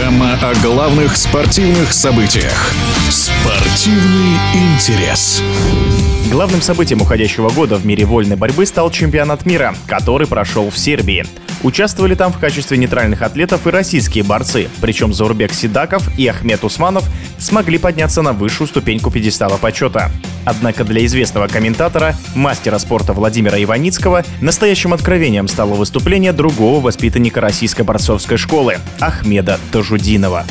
Программа о главных спортивных событиях. Спортивный интерес. Главным событием уходящего года в мире вольной борьбы стал чемпионат мира, который прошел в Сербии. Участвовали там в качестве нейтральных атлетов и российские борцы, причем Заурбек Сидаков и Ахмед Усманов смогли подняться на высшую ступеньку пьедестала почета. Однако для известного комментатора, мастера спорта Владимира Иваницкого, настоящим откровением стало выступление другого воспитанника российской борцовской школы – Ахмеда Тажудинова.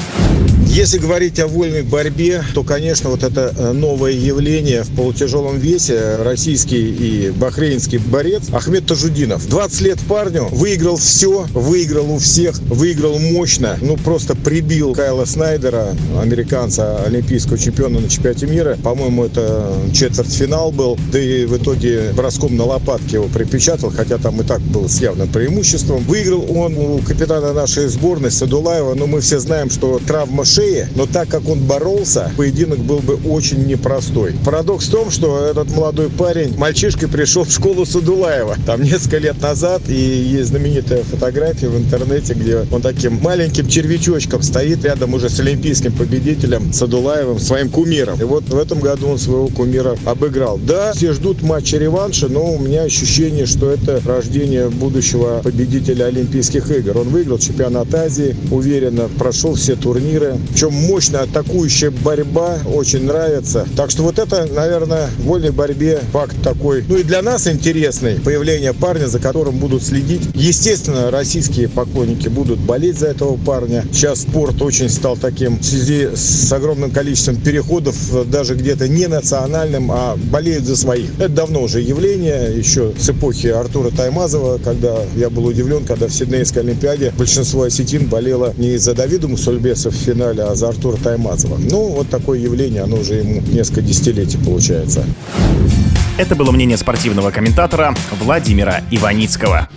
Если говорить о вольной борьбе, то, конечно, вот это э, новое явление в полутяжелом весе, российский и бахрейнский борец Ахмед Тажудинов. 20 лет парню, выиграл все, выиграл у всех, выиграл мощно, ну просто прибил Кайла Снайдера, американца, олимпийского чемпиона на чемпионате мира. По-моему, это четвертьфинал был, да и в итоге броском на лопатке его припечатал, хотя там и так был с явным преимуществом. Выиграл он у капитана нашей сборной Садулаева, но мы все знаем, что травма шеи но так как он боролся, поединок был бы очень непростой. Парадокс в том, что этот молодой парень, мальчишкой пришел в школу Садулаева. Там несколько лет назад, и есть знаменитая фотография в интернете, где он таким маленьким червячочком стоит рядом уже с олимпийским победителем Садулаевым, своим кумиром. И вот в этом году он своего кумира обыграл. Да, все ждут матча реванша, но у меня ощущение, что это рождение будущего победителя Олимпийских игр. Он выиграл чемпионат Азии, уверенно прошел все турниры, причем мощная атакующая борьба очень нравится. Так что вот это, наверное, в вольной борьбе факт такой. Ну и для нас интересный появление парня, за которым будут следить. Естественно, российские поклонники будут болеть за этого парня. Сейчас спорт очень стал таким в связи с огромным количеством переходов, даже где-то не национальным, а болеют за своих. Это давно уже явление, еще с эпохи Артура Таймазова, когда я был удивлен, когда в Сиднейской Олимпиаде большинство осетин болело не из-за Давида Мусульбеса в финале, а за Артура Таймазова. Ну, вот такое явление, оно уже ему несколько десятилетий получается. Это было мнение спортивного комментатора Владимира Иваницкого.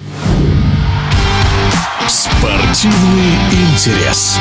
Спортивный интерес.